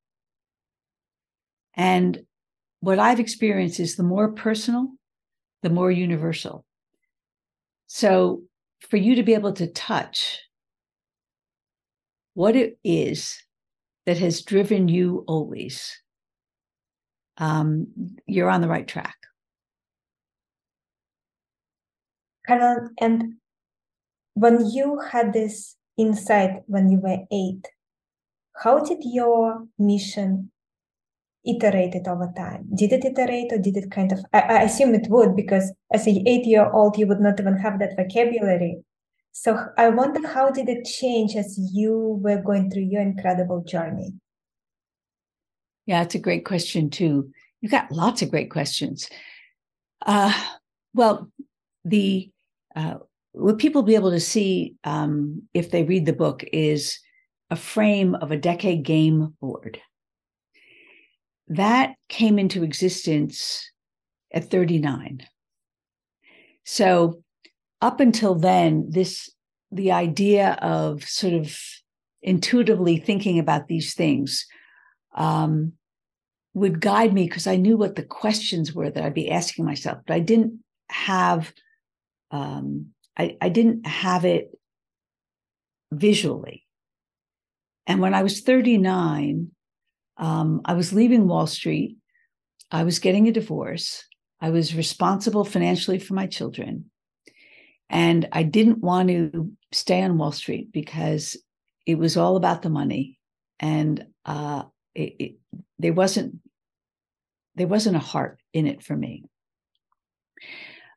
And what I've experienced is the more personal, the more universal. So for you to be able to touch what it is that has driven you always, um, you're on the right track. Carol, and when you had this insight when you were eight, how did your mission iterate it over time? Did it iterate or did it kind of, I, I assume it would because as an eight year old, you would not even have that vocabulary. So I wonder how did it change as you were going through your incredible journey? Yeah, it's a great question too. You've got lots of great questions. Uh, well, the uh, what people be able to see um, if they read the book is a frame of a decade game board. That came into existence at 39. So up until then, this the idea of sort of intuitively thinking about these things um, would guide me because I knew what the questions were that I'd be asking myself, but I didn't have um, I, I didn't have it visually. And when I was 39, um, I was leaving Wall Street. I was getting a divorce. I was responsible financially for my children. And I didn't want to stay on Wall Street because it was all about the money. And uh, it, it, there wasn't there wasn't a heart in it for me.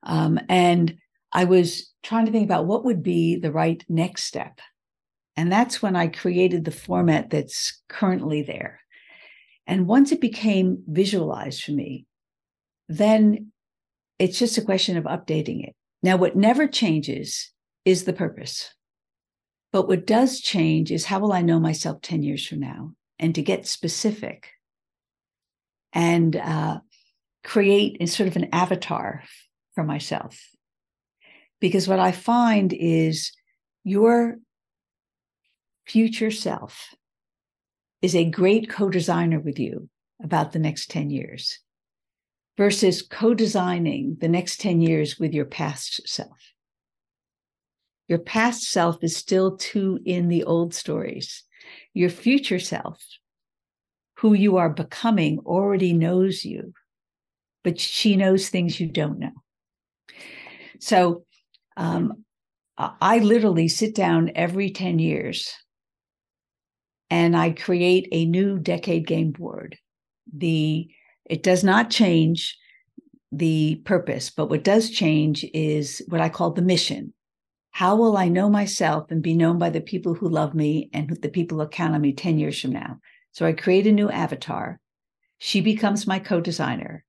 Um, and I was trying to think about what would be the right next step. And that's when I created the format that's currently there. And once it became visualized for me, then it's just a question of updating it. Now, what never changes is the purpose. But what does change is how will I know myself 10 years from now? And to get specific and uh, create a sort of an avatar for myself because what I find is your future self is a great co designer with you about the next 10 years versus co designing the next 10 years with your past self. Your past self is still too in the old stories. Your future self, who you are becoming, already knows you, but she knows things you don't know. So um, I literally sit down every 10 years and I create a new decade game board. The it does not change the purpose, but what does change is what I call the mission. How will I know myself and be known by the people who love me and the people who count on me 10 years from now? So I create a new avatar. She becomes my co designer.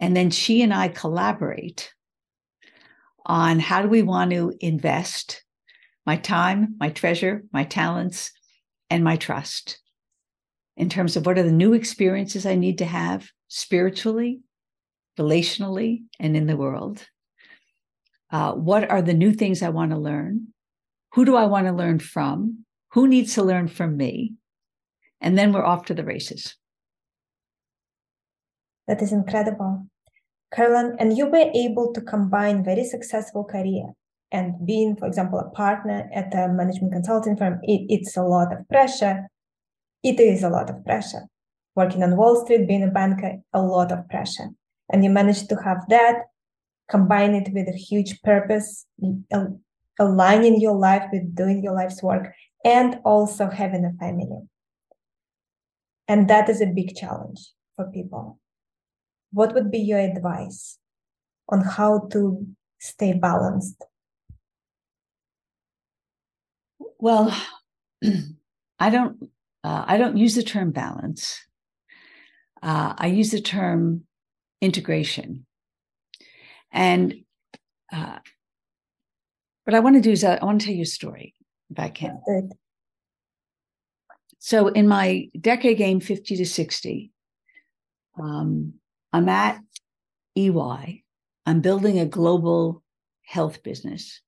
And then she and I collaborate on how do we want to invest my time, my treasure, my talents, and my trust in terms of what are the new experiences I need to have spiritually, relationally, and in the world. Uh, what are the new things I want to learn? Who do I want to learn from? Who needs to learn from me? And then we're off to the races. That is incredible. Carolyn, and you were able to combine very successful career and being, for example, a partner at a management consulting firm, it, it's a lot of pressure. It is a lot of pressure. Working on Wall Street, being a banker, a lot of pressure. And you managed to have that, combine it with a huge purpose, aligning your life with doing your life's work, and also having a family. And that is a big challenge for people what would be your advice on how to stay balanced? Well, (clears throat) I don't. Uh, I don't use the term balance. Uh, I use the term integration. And uh, what I want to do is I, I want to tell you a story, if I can. Good. So in my decade game, 50 to 60, um, I'm at EY. I'm building a global health business.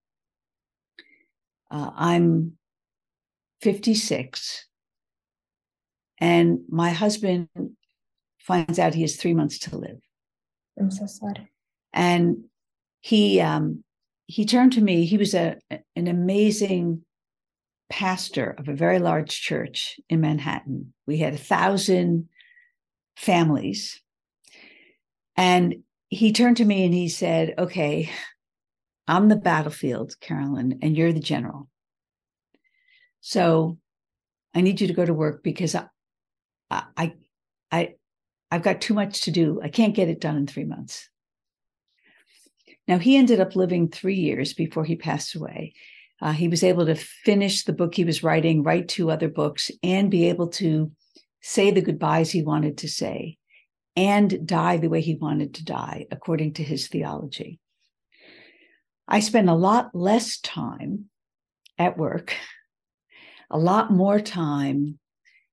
Uh, I'm 56. And my husband finds out he has three months to live. I'm so sorry. And he um, he turned to me. He was a an amazing pastor of a very large church in Manhattan. We had a thousand families. And he turned to me and he said, Okay, I'm the battlefield, Carolyn, and you're the general. So I need you to go to work because I, I, I, I've got too much to do. I can't get it done in three months. Now, he ended up living three years before he passed away. Uh, he was able to finish the book he was writing, write two other books, and be able to say the goodbyes he wanted to say and die the way he wanted to die, according to his theology. I spent a lot less time at work, a lot more time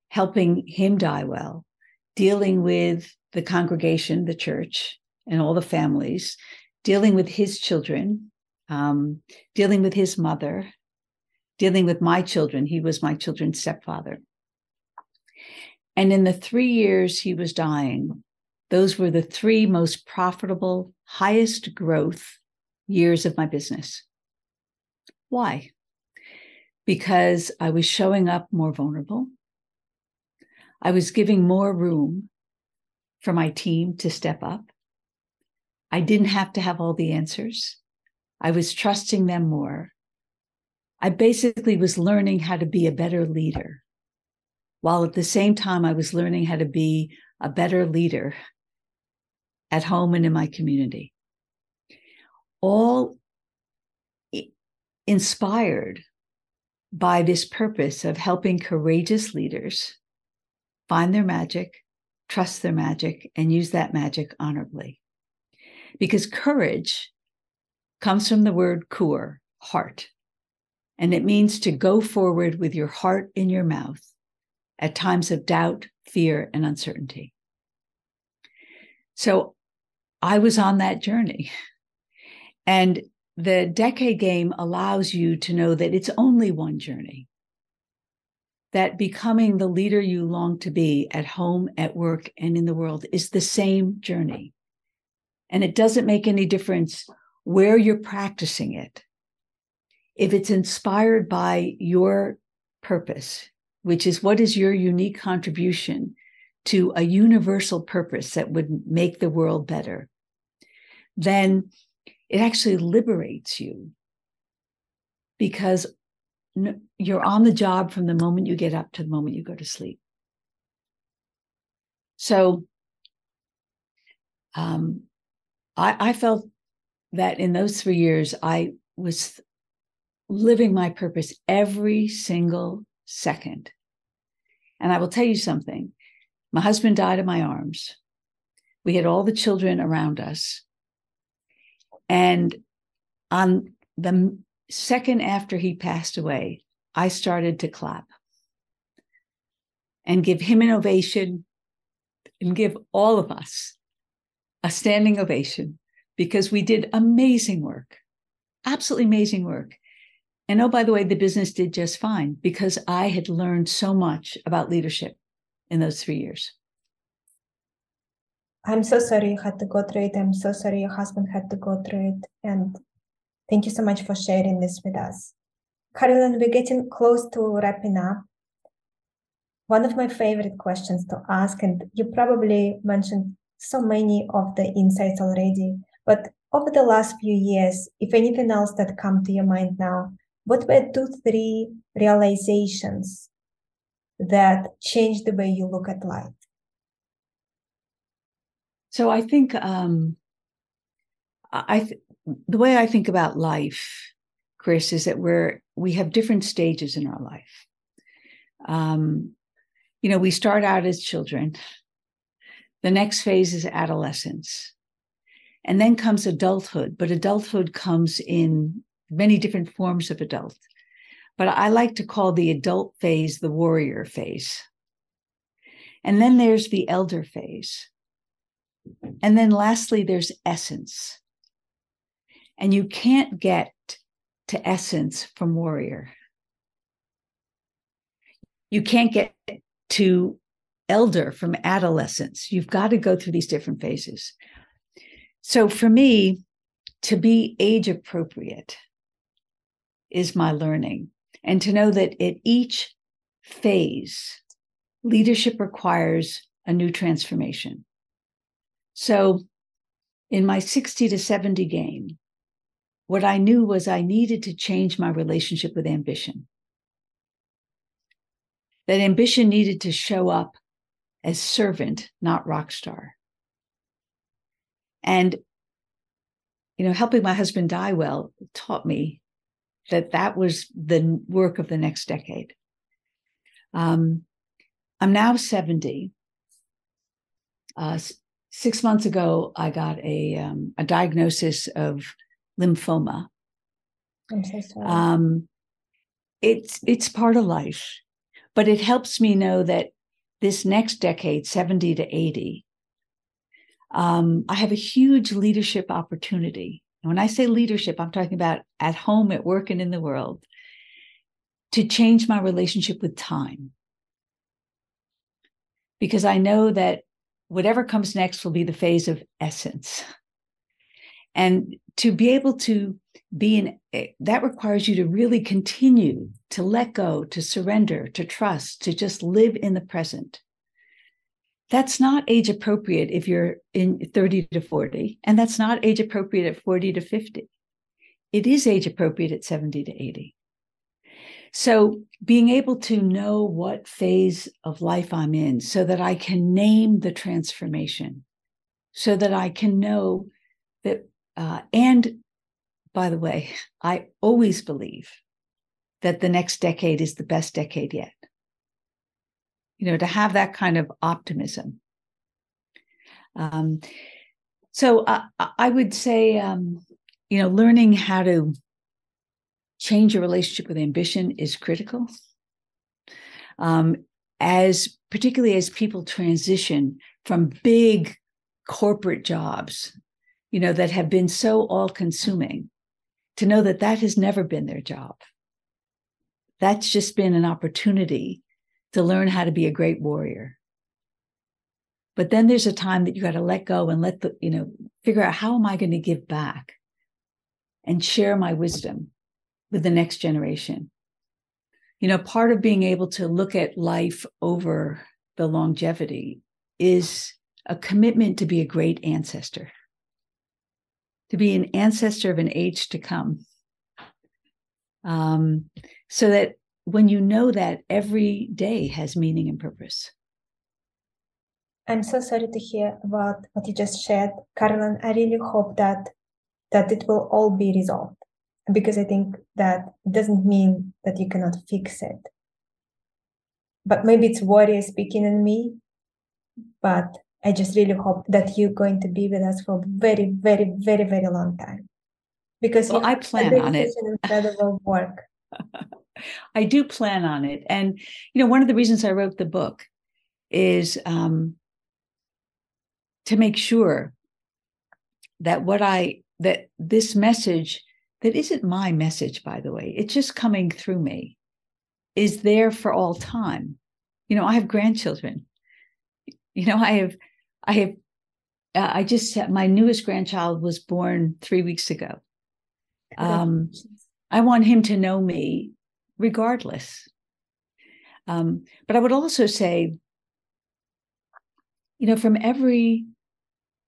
helping him die well, dealing with the congregation, the church, and all the families, dealing with his children, um, dealing with his mother, dealing with my children. He was my children's stepfather. And in the three years he was dying, those were the three most profitable, highest growth years of my business. Why? Because I was showing up more vulnerable. I was giving more room for my team to step up. I didn't have to have all the answers. I was trusting them more. I basically was learning how to be a better leader, while at the same time, I was learning how to be a better leader at home and in my community. All inspired by this purpose of helping courageous leaders find their magic, trust their magic, and use that magic honorably. Because courage comes from the word kur, heart, and it means to go forward with your heart in your mouth at times of doubt, fear, and uncertainty. So I was on that journey. And the decade game allows you to know that it's only one journey. That becoming the leader you long to be at home, at work, and in the world is the same journey. And it doesn't make any difference where you're practicing it. If it's inspired by your purpose, which is what is your unique contribution to a universal purpose that would make the world better, then it actually liberates you because you're on the job from the moment you get up to the moment you go to sleep. So um, I, I felt that in those three years, I was living my purpose every single second. And I will tell you something my husband died in my arms. We had all the children around us. And on the second after he passed away, I started to clap and give him an ovation and give all of us a standing ovation because we did amazing work, absolutely amazing work. And oh, by the way, the business did just fine because I had learned so much about leadership in those three years. I'm so sorry you had to go through it. I'm so sorry your husband had to go through it. And thank you so much for sharing this with us. Carolyn, we're getting close to wrapping up. One of my favorite questions to ask, and you probably mentioned so many of the insights already, but over the last few years, if anything else that come to your mind now, what were two, three realizations that changed the way you look at life? So I think um, I th- the way I think about life, Kris, is that we're we have different stages in our life. Um, you know, we start out as children. The next phase is adolescence. And then comes adulthood, but adulthood comes in many different forms of adult. But I like to call the adult phase the warrior phase. And then there's the elder phase. And then lastly, there's essence. And you can't get to essence from warrior. You can't get to elder from adolescence. You've got to go through these different phases. So for me, to be age appropriate is my learning. And to know that at each phase, leadership requires a new transformation. So in my 60 to 70 game, what I knew was I needed to change my relationship with ambition. That ambition needed to show up as servant, not rock star. And, you know, helping my husband die well taught me that that was the work of the next decade. Um, I'm now 70. Uh, six months ago, I got a, um, a diagnosis of lymphoma. I'm so sorry. Um, it's it's part of life, but it helps me know that this next decade, 70 to 80, um, I have a huge leadership opportunity. And when I say leadership, I'm talking about at home, at work, and in the world to change my relationship with time. Because I know that whatever comes next will be the phase of essence. And to be able to be in eh, that requires you to really continue to let go, to surrender, to trust, to just live in the present. That's not age appropriate if you're in 30 to 40, and that's not age appropriate at 40 to 50. It is age appropriate at 70 to 80. So, being able to know what phase of life I'm in so that I can name the transformation, so that I can know that uh, and by the way, (laughs) I always believe that the next decade is the best decade yet. You know, to have that kind of optimism. Um, so uh, I would say, um, you know, learning how to change your relationship with ambition is critical. Um, as particularly as people transition from big corporate jobs you know, that have been so all consuming, to know that that has never been their job. That's just been an opportunity to learn how to be a great warrior. But then there's a time that you got to let go and let the, you know, figure out how am I going to give back and share my wisdom with the next generation. You know, part of being able to look at life over the longevity is a commitment to be a great ancestor to be an ancestor of an age to come. Um, so that when you know that every day has meaning and purpose. I'm so sorry to hear about what you just shared, Carolyn. I really hope that that it will all be resolved because I think that doesn't mean that you cannot fix it. But maybe it's warrior speaking in me, but I just really hope that you're going to be with us for a very, very, very, very long time. Because well, I plan on it. Incredible work. (laughs) I do plan on it, and you know, one of the reasons I wrote the book is um, to make sure that what I that this message that isn't my message, by the way, it's just coming through me, is there for all time. You know, I have grandchildren. You know, I have I have, uh, I just, my newest grandchild was born three weeks ago. Um, I want him to know me regardless. Um, but I would also say, you know, from every,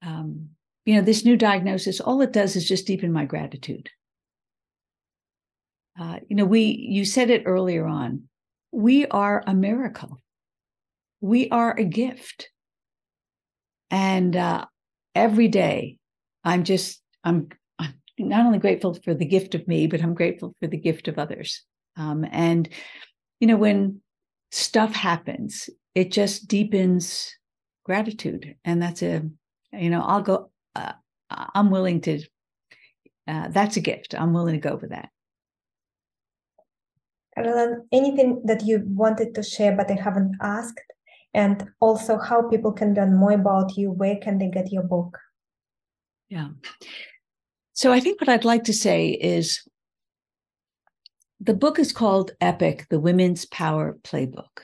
um, you know, this new diagnosis, all it does is just deepen my gratitude. Uh, you know, we, you said it earlier on, we are a miracle. We are a gift. And uh, every day, I'm just I'm, I'm not only grateful for the gift of me, but I'm grateful for the gift of others. Um, and you know, when stuff happens, it just deepens gratitude, and that's a you know I'll go. Uh, I'm willing to. Uh, that's a gift. I'm willing to go for that. Anything that you wanted to share but I haven't asked? and also how people can learn more about you where can they get your book yeah so i think what i'd like to say is the book is called epic the women's power playbook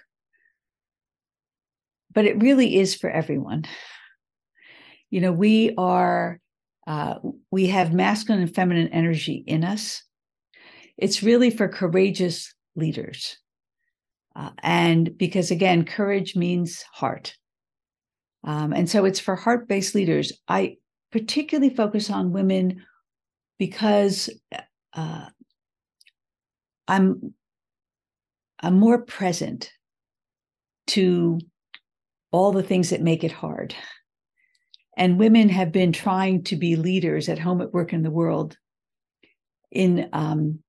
but it really is for everyone. You know, we are, uh, we have masculine and feminine energy in us. It's really for courageous leaders. Uh, and because again, courage means heart. Um, and so it's for heart based leaders. I particularly focus on women because uh, I'm I'm more present to all the things that make it hard. And women have been trying to be leaders at home, at work, in the world in um,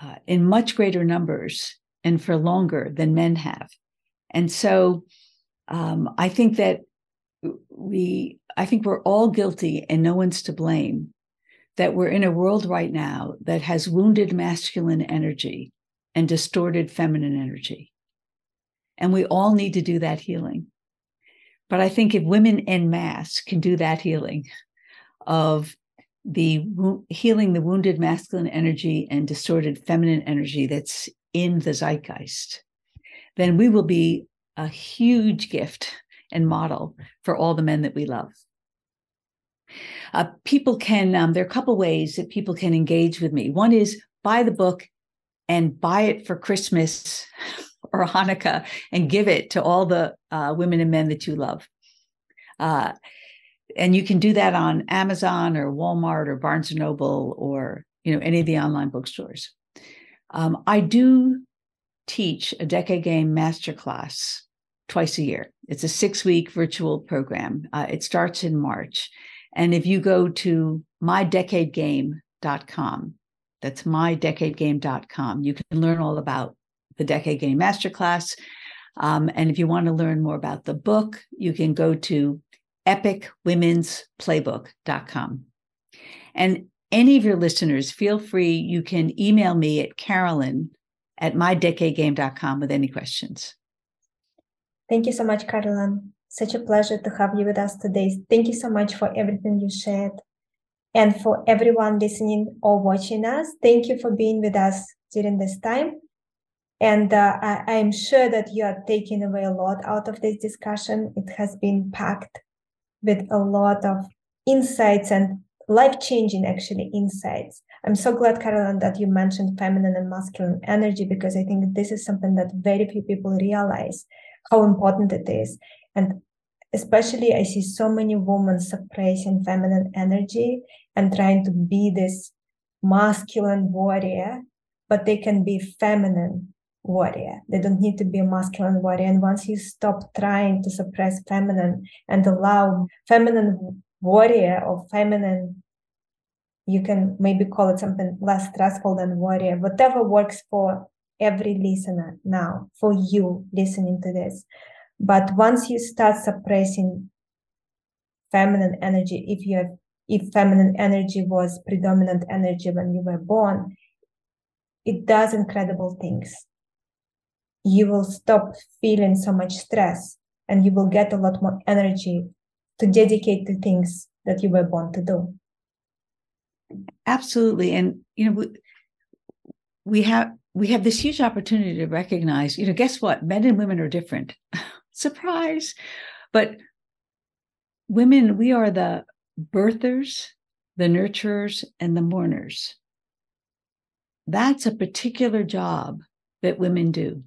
uh, in much greater numbers and for longer than men have. And so um, I think that we, I think we're all guilty and no one's to blame that we're in a world right now that has wounded masculine energy and distorted feminine energy. And we all need to do that healing. But I think if women en masse can do that healing of the healing the wounded masculine energy and distorted feminine energy that's in the zeitgeist, then we will be a huge gift and model for all the men that we love. Uh, people can, um, there are a couple ways that people can engage with me. One is buy the book and buy it for Christmas (laughs) or Hanukkah and give it to all the uh, women and men that you love. Uh, and you can do that on Amazon or Walmart or Barnes and Noble or you know any of the online bookstores. Um, I do teach a decade game masterclass twice a year. It's a six week virtual program. Uh, it starts in March. And if you go to mydecadegame.com, that's mydecadegame.com, you can learn all about the Decade Game Masterclass. Um, and if you want to learn more about the book, you can go to epicwomensplaybook.com. And any of your listeners, feel free, you can email me at Carolyn at mydecadegame.com with any questions. Thank you so much, Carolyn. Such a pleasure to have you with us today. Thank you so much for everything you shared. And for everyone listening or watching us, thank you for being with us during this time. And uh, I, am sure that you are taking away a lot out of this discussion. It has been packed with a lot of insights and life changing, actually, insights. I'm so glad, Carolyn, that you mentioned feminine and masculine energy because I think this is something that very few people realize how important it is. And especially, I see so many women suppressing feminine energy and trying to be this masculine warrior, but they can be feminine warrior. They don't need to be a masculine warrior. And once you stop trying to suppress feminine and allow feminine warrior or feminine, you can maybe call it something less stressful than warrior, whatever works for every listener now, for you listening to this. But once you start suppressing feminine energy, if you have if feminine energy was predominant energy when you were born, it does incredible things you will stop feeling so much stress and you will get a lot more energy to dedicate to things that you were born to do. Absolutely. And you know we, we have we have this huge opportunity to recognize you know guess what? Men and women are different. (laughs) Surprise. But women we are the birthers the nurturers and the mourners. That's a particular job that women do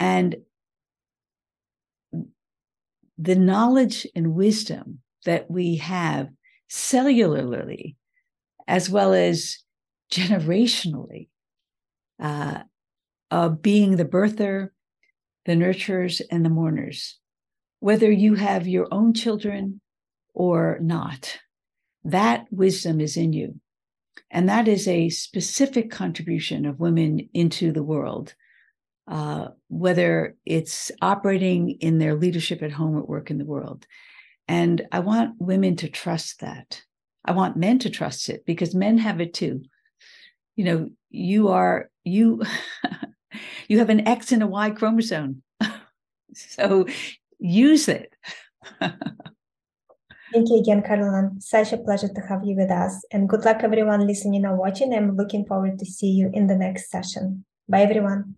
and the knowledge and wisdom that we have cellularly, as well as generationally, uh, of being the birther, the nurturers, and the mourners, whether you have your own children or not, that wisdom is in you. And that is a specific contribution of women into the world uh, whether it's operating in their leadership at home, at work, in the world. And I want women to trust that. I want men to trust it because men have it too. You know, you are, you, (laughs) you have an X and a Y chromosome. (laughs) so use it. Thank you again, Caroline. Such a pleasure to have you with us. And good luck, everyone listening or watching. I'm looking forward to see you in the next session. Bye, everyone.